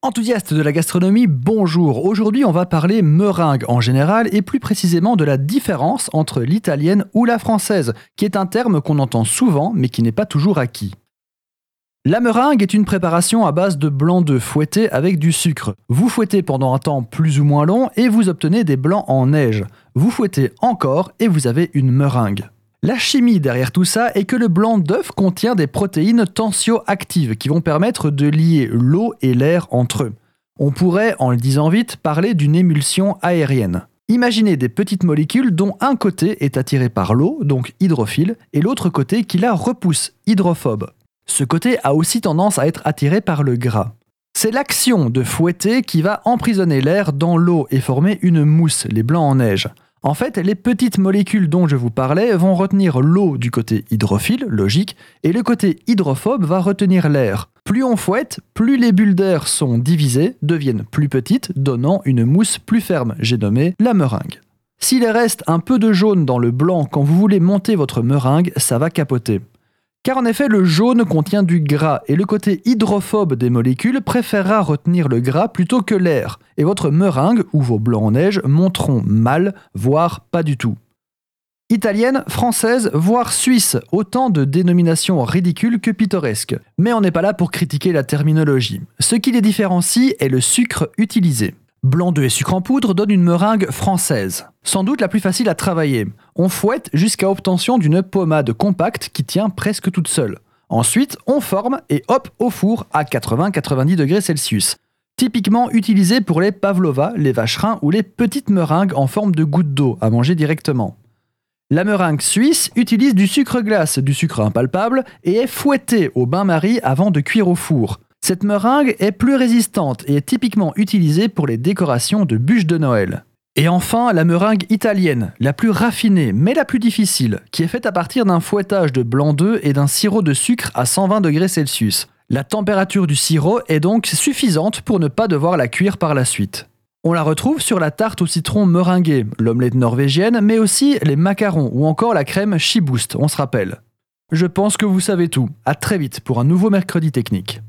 Enthousiaste de la gastronomie, bonjour. Aujourd'hui, on va parler meringue en général et plus précisément de la différence entre l'italienne ou la française, qui est un terme qu'on entend souvent mais qui n'est pas toujours acquis. La meringue est une préparation à base de blanc d'œuf fouetté avec du sucre. Vous fouettez pendant un temps plus ou moins long et vous obtenez des blancs en neige. Vous fouettez encore et vous avez une meringue. La chimie derrière tout ça est que le blanc d'œuf contient des protéines tensioactives qui vont permettre de lier l'eau et l'air entre eux. On pourrait, en le disant vite, parler d'une émulsion aérienne. Imaginez des petites molécules dont un côté est attiré par l'eau, donc hydrophile, et l'autre côté qui la repousse, hydrophobe. Ce côté a aussi tendance à être attiré par le gras. C'est l'action de fouetter qui va emprisonner l'air dans l'eau et former une mousse, les blancs en neige. En fait, les petites molécules dont je vous parlais vont retenir l'eau du côté hydrophile, logique, et le côté hydrophobe va retenir l'air. Plus on fouette, plus les bulles d'air sont divisées, deviennent plus petites, donnant une mousse plus ferme, j'ai nommé la meringue. S'il reste un peu de jaune dans le blanc quand vous voulez monter votre meringue, ça va capoter. Car en effet, le jaune contient du gras et le côté hydrophobe des molécules préférera retenir le gras plutôt que l'air, et votre meringue ou vos blancs en neige monteront mal, voire pas du tout. Italienne, française, voire suisse, autant de dénominations ridicules que pittoresques. Mais on n'est pas là pour critiquer la terminologie. Ce qui les différencie est le sucre utilisé. Blanc d'œuf et sucre en poudre donne une meringue française. Sans doute la plus facile à travailler. On fouette jusqu'à obtention d'une pommade compacte qui tient presque toute seule. Ensuite, on forme et hop au four à 80-90 degrés Celsius. Typiquement utilisé pour les pavlova, les vacherins ou les petites meringues en forme de gouttes d'eau à manger directement. La meringue suisse utilise du sucre glace, du sucre impalpable, et est fouettée au bain-marie avant de cuire au four. Cette meringue est plus résistante et est typiquement utilisée pour les décorations de bûches de Noël. Et enfin, la meringue italienne, la plus raffinée mais la plus difficile, qui est faite à partir d'un fouettage de blanc d'œuf et d'un sirop de sucre à 120 degrés Celsius. La température du sirop est donc suffisante pour ne pas devoir la cuire par la suite. On la retrouve sur la tarte au citron meringuée, l'omelette norvégienne, mais aussi les macarons ou encore la crème Chiboost, on se rappelle. Je pense que vous savez tout. À très vite pour un nouveau mercredi technique.